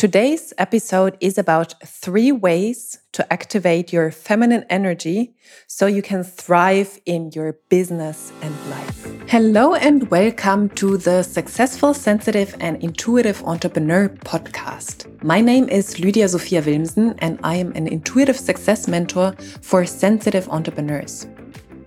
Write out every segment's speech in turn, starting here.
Today's episode is about three ways to activate your feminine energy so you can thrive in your business and life. Hello, and welcome to the Successful, Sensitive, and Intuitive Entrepreneur podcast. My name is Lydia Sophia Wilmsen, and I am an intuitive success mentor for sensitive entrepreneurs.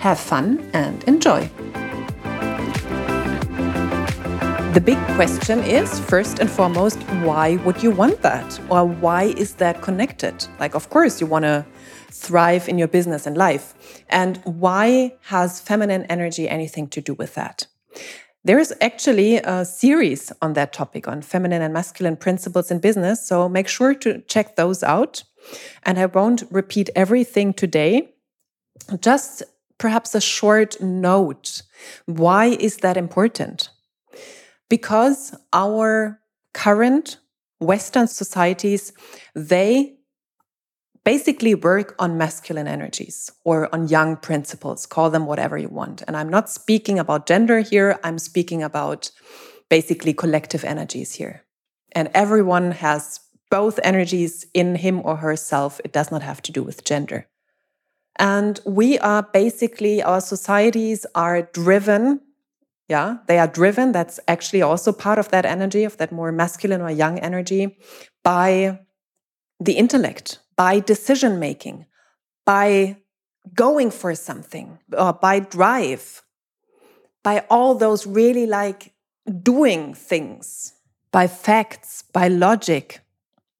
Have fun and enjoy. The big question is first and foremost, why would you want that? Or why is that connected? Like, of course, you want to thrive in your business and life. And why has feminine energy anything to do with that? There is actually a series on that topic on feminine and masculine principles in business. So make sure to check those out. And I won't repeat everything today. Just perhaps a short note. Why is that important? Because our current Western societies, they basically work on masculine energies or on yang principles, call them whatever you want. And I'm not speaking about gender here, I'm speaking about basically collective energies here. And everyone has both energies in him or herself. It does not have to do with gender. And we are basically, our societies are driven. Yeah, they are driven. That's actually also part of that energy, of that more masculine or yang energy, by the intellect, by decision making, by going for something, or by drive, by all those really like doing things, by facts, by logic,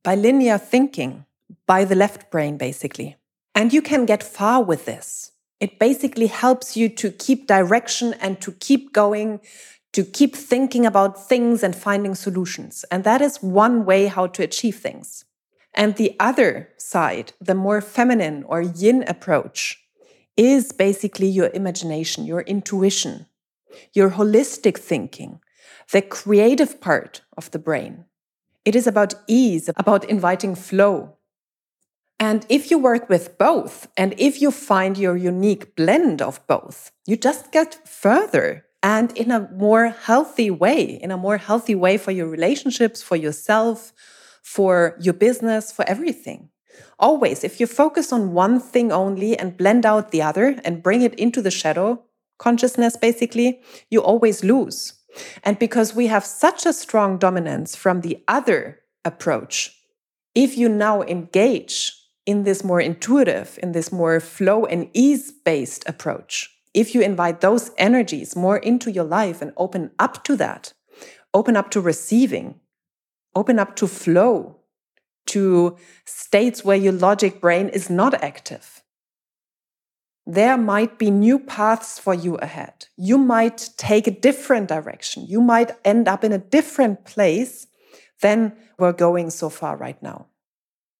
by linear thinking, by the left brain, basically. And you can get far with this. It basically helps you to keep direction and to keep going, to keep thinking about things and finding solutions. And that is one way how to achieve things. And the other side, the more feminine or yin approach, is basically your imagination, your intuition, your holistic thinking, the creative part of the brain. It is about ease, about inviting flow, and if you work with both, and if you find your unique blend of both, you just get further and in a more healthy way, in a more healthy way for your relationships, for yourself, for your business, for everything. Always, if you focus on one thing only and blend out the other and bring it into the shadow consciousness, basically, you always lose. And because we have such a strong dominance from the other approach, if you now engage in this more intuitive, in this more flow and ease based approach, if you invite those energies more into your life and open up to that, open up to receiving, open up to flow, to states where your logic brain is not active, there might be new paths for you ahead. You might take a different direction. You might end up in a different place than we're going so far right now.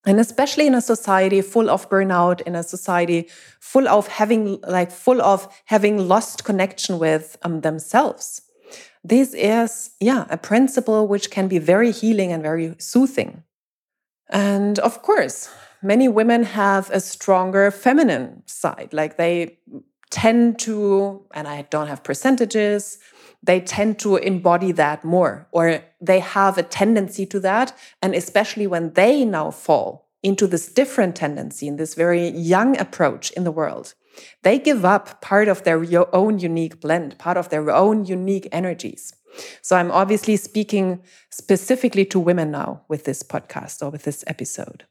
And especially in a society full of burnout, in a society full of having, like, full of having lost connection with um, themselves. This is, yeah, a principle which can be very healing and very soothing. And of course, many women have a stronger feminine side. Like they tend to, and I don't have percentages, they tend to embody that more, or they have a tendency to that. And especially when they now fall into this different tendency, in this very yang approach in the world, they give up part of their own unique blend, part of their own unique energies. So I'm obviously speaking specifically to women now with this podcast or with this episode.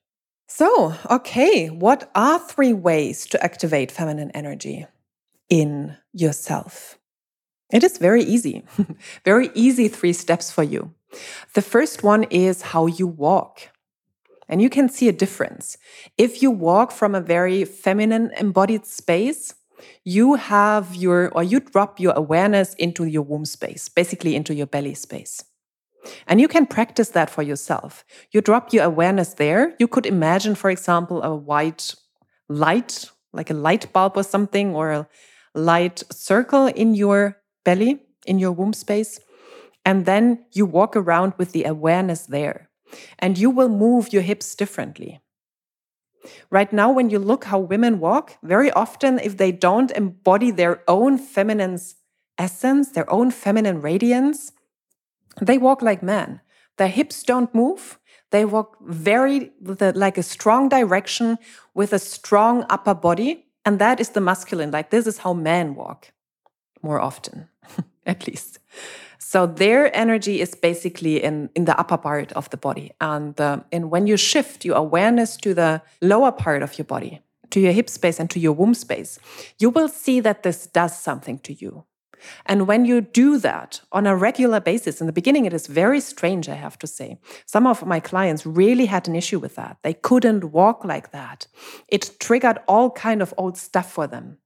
So, okay, what are three ways to activate feminine energy in yourself? It is very easy, very easy three steps for you. The first one is how you walk. And you can see a difference. If you walk from a very feminine embodied space, you have your, or you drop your awareness into your womb space, basically into your belly space. And you can practice that for yourself. You drop your awareness there. You could imagine, for example, a white light, like a light bulb or something, or a light circle in your belly, in your womb space. And then you walk around with the awareness there. And you will move your hips differently. Right now, when you look how women walk, very often, if they don't embody their own feminine essence, their own feminine radiance, they walk like men. Their hips don't move. They walk very with a, like a strong direction with a strong upper body. And that is the masculine. Like this is how men walk more often, at least. So their energy is basically in, in the upper part of the body. And, uh, and when you shift your awareness to the lower part of your body, to your hip space and to your womb space, you will see that this does something to you. And when you do that on a regular basis, in the beginning, it is very strange, I have to say. Some of my clients really had an issue with that. They couldn't walk like that. It triggered all kind of old stuff for them.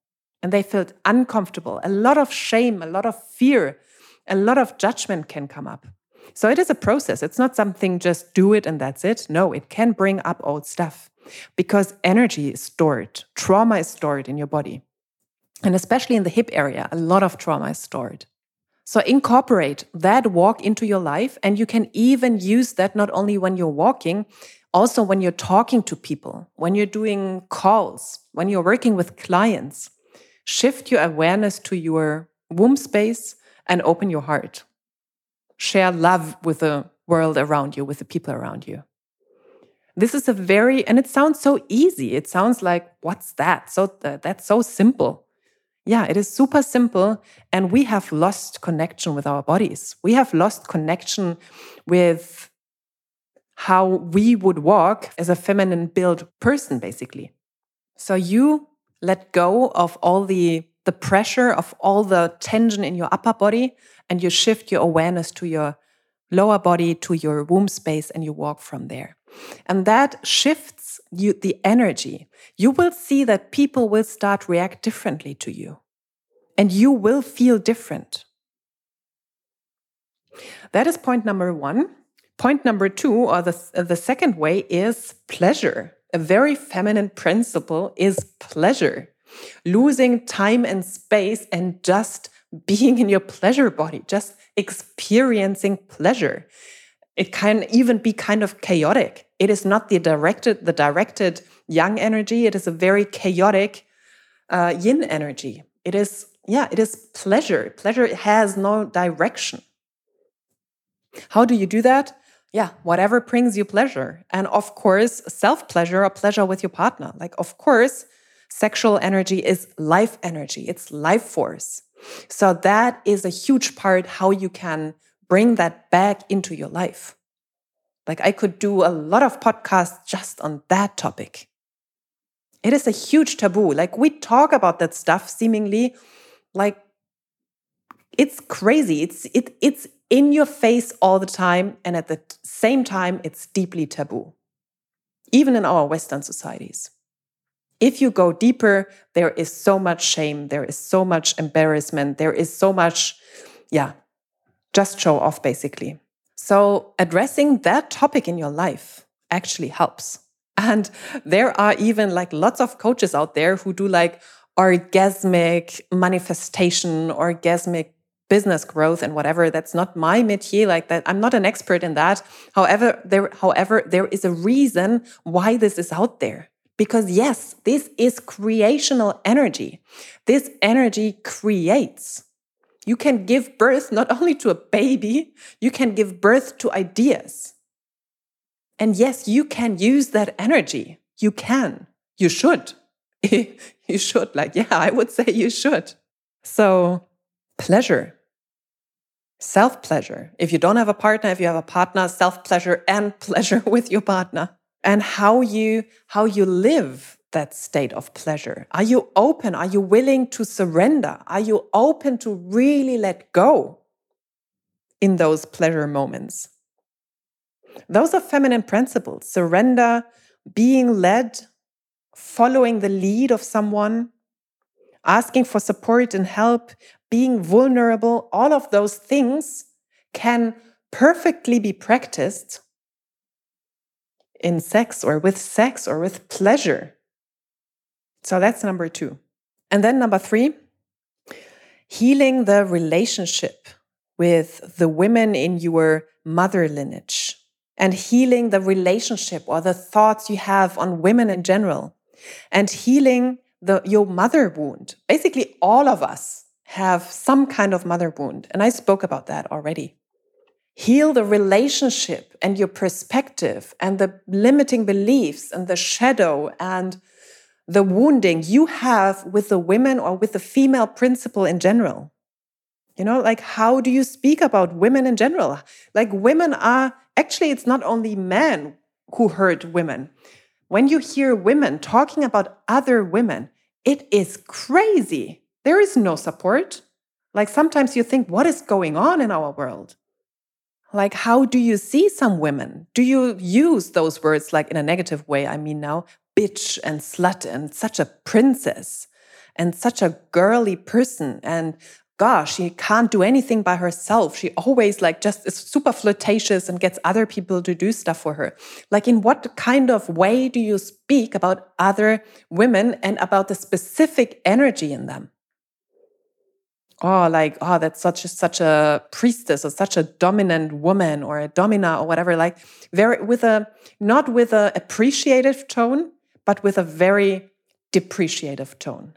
And they felt uncomfortable, a lot of shame, a lot of fear, a lot of judgment can come up. So it is a process. It's not something just do it and that's it. No, it can bring up old stuff because energy is stored, trauma is stored in your body. And especially in the hip area, a lot of trauma is stored. So incorporate that walk into your life. And you can even use that not only when you're walking, also when you're talking to people, when you're doing calls, when you're working with clients. Shift your awareness to your womb space and open your heart. Share love with the world around you, with the people around you. This is a very, and it sounds so easy. It sounds like, what's that? So uh, that's so simple. Yeah, it is super simple. And we have lost connection with our bodies. We have lost connection with how we would walk as a feminine built person, basically. So you let go of all the, the pressure of all the tension in your upper body and you shift your awareness to your lower body, to your womb space, and you walk from there. And that shifts you the energy. You will see that people will start react differently to you. And you will feel different. That is point number one. Point number two, or the, the second way, is pleasure. A very feminine principle is pleasure. Losing time and space and just being in your pleasure body, just experiencing pleasure it can even be kind of chaotic. It is not the directed, the directed yang energy. It is a very chaotic uh, yin energy. It is, yeah, it is pleasure. Pleasure has no direction. How do you do that? Yeah, whatever brings you pleasure. And of course, self pleasure or pleasure with your partner. Like, of course, sexual energy is life energy, it's life force. So, that is a huge part how you can bring that back into your life. Like I could do a lot of podcasts just on that topic. It is a huge taboo. Like we talk about that stuff seemingly like it's crazy. It's it it's in your face all the time and at the same time it's deeply taboo. Even in our western societies. If you go deeper, there is so much shame, there is so much embarrassment, there is so much yeah, just show off basically. So, addressing that topic in your life actually helps. And there are even like lots of coaches out there who do like orgasmic manifestation, orgasmic business growth and whatever. That's not my métier like that. I'm not an expert in that. However, there however there is a reason why this is out there. Because yes, this is creational energy. This energy creates. You can give birth not only to a baby, you can give birth to ideas. And yes, you can use that energy. You can. You should. you should. Like, yeah, I would say you should. So, pleasure, self pleasure. If you don't have a partner, if you have a partner, self pleasure and pleasure with your partner. And how you how you live that state of pleasure? Are you open? Are you willing to surrender? Are you open to really let go in those pleasure moments? Those are feminine principles surrender, being led, following the lead of someone, asking for support and help, being vulnerable. All of those things can perfectly be practiced in sex or with sex or with pleasure. So that's number two. And then number three, healing the relationship with the women in your mother lineage and healing the relationship or the thoughts you have on women in general and healing the, your mother wound. Basically, all of us have some kind of mother wound. And I spoke about that already. Heal the relationship and your perspective and the limiting beliefs and the shadow and the wounding you have with the women or with the female principle in general. You know, like how do you speak about women in general? Like women are actually, it's not only men who hurt women. When you hear women talking about other women, it is crazy. There is no support. Like sometimes you think, what is going on in our world? Like, how do you see some women? Do you use those words like in a negative way? I mean, now, bitch and slut and such a princess and such a girly person and gosh, she can't do anything by herself. She always like just is super flirtatious and gets other people to do stuff for her. Like in what kind of way do you speak about other women and about the specific energy in them? Oh, like, oh, that's such a, such a priestess or such a dominant woman or a domina or whatever, like very with a not with a appreciative tone, but with a very depreciative tone.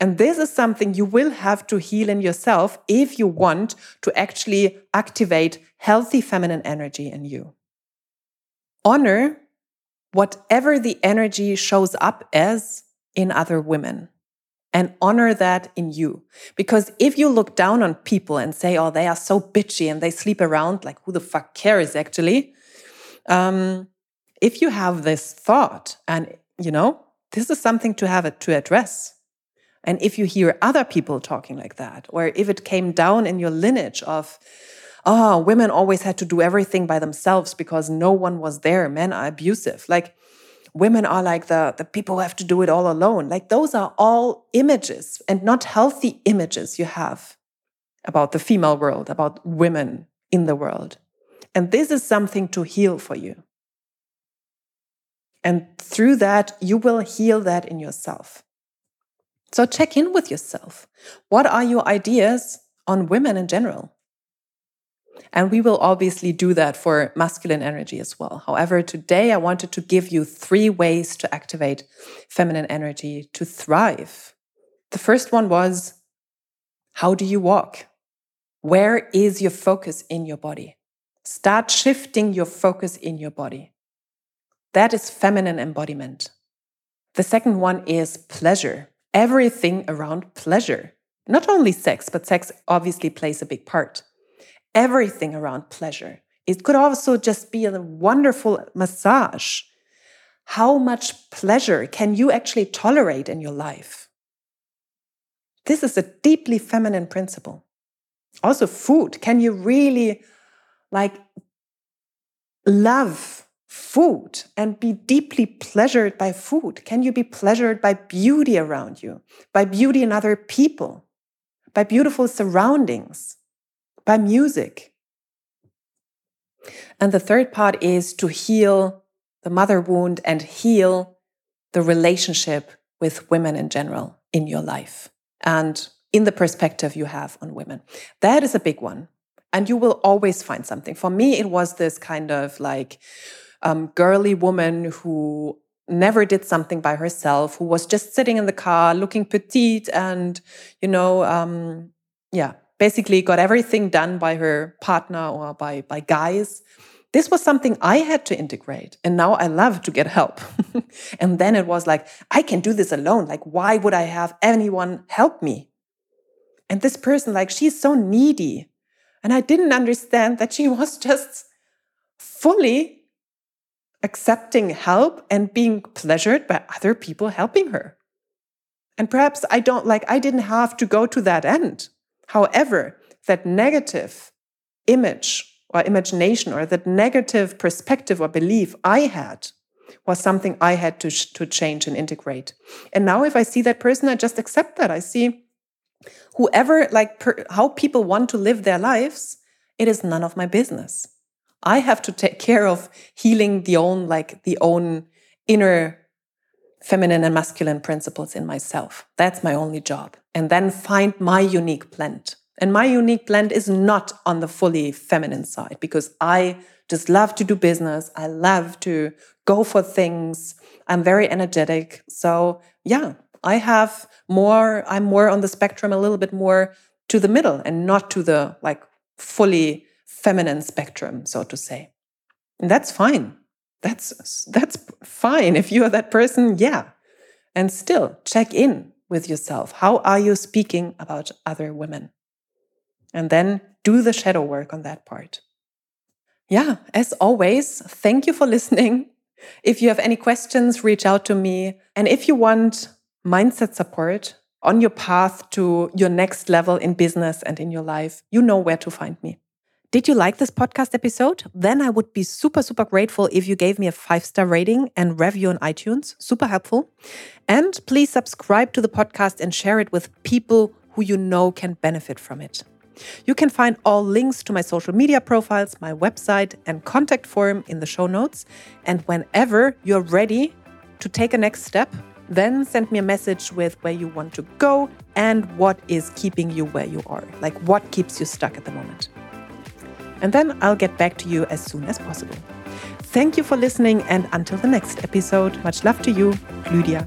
And this is something you will have to heal in yourself if you want to actually activate healthy feminine energy in you. Honor whatever the energy shows up as in other women and honor that in you. Because if you look down on people and say, oh, they are so bitchy and they sleep around, like who the fuck cares actually? Um, if you have this thought and, you know, this is something to have it to address and if you hear other people talking like that, or if it came down in your lineage of, oh, women always had to do everything by themselves because no one was there, men are abusive. Like women are like the, the people who have to do it all alone. Like those are all images and not healthy images you have about the female world, about women in the world. And this is something to heal for you. And through that, you will heal that in yourself. So check in with yourself. What are your ideas on women in general? And we will obviously do that for masculine energy as well. However, today I wanted to give you three ways to activate feminine energy to thrive. The first one was how do you walk? Where is your focus in your body? Start shifting your focus in your body. That is feminine embodiment. The second one is pleasure everything around pleasure. Not only sex, but sex obviously plays a big part. Everything around pleasure. It could also just be a wonderful massage. How much pleasure can you actually tolerate in your life? This is a deeply feminine principle. Also, food. Can you really like love food and be deeply pleasured by food? Can you be pleasured by beauty around you, by beauty in other people, by beautiful surroundings, by music? And the third part is to heal the mother wound and heal the relationship with women in general in your life and in the perspective you have on women. That is a big one. And you will always find something. For me, it was this kind of like, um, girly woman who never did something by herself, who was just sitting in the car looking petite and, you know, um, yeah, basically got everything done by her partner or by, by guys. This was something I had to integrate. And now I love to get help. and then it was like, I can do this alone. Like, why would I have anyone help me? And this person, like, she's so needy. And I didn't understand that she was just fully accepting help and being pleasured by other people helping her. And perhaps I don't like, I didn't have to go to that end. However, that negative image or imagination or that negative perspective or belief I had was something I had to, to change and integrate. And now, if I see that person, I just accept that. I see whoever, like, per, how people want to live their lives it is none of my business. I have to take care of healing the own, like the own inner feminine and masculine principles in myself. That's my only job. And then find my unique blend. And my unique blend is not on the fully feminine side because I just love to do business. I love to go for things. I'm very energetic. So, yeah, I have more, I'm more on the spectrum, a little bit more to the middle and not to the like fully feminine spectrum, so to say. And that's fine. That's that's fine if you are that person, yeah. And still check in with yourself. How are you speaking about other women? And then do the shadow work on that part. Yeah, as always, thank you for listening. If you have any questions, reach out to me. And if you want mindset support on your path to your next level in business and in your life, you know where to find me. Did you like this podcast episode? Then I would be super, super grateful if you gave me a five star rating and review on iTunes. Super helpful. And please subscribe to the podcast and share it with people who you know can benefit from it. You can find all links to my social media profiles, my website, and contact form in the show notes. And whenever you're ready to take a next step, then send me a message with where you want to go and what is keeping you where you are. Like what keeps you stuck at the moment and then I'll get back to you as soon as possible. Thank you for listening, and until the next episode, much love to you, Lydia.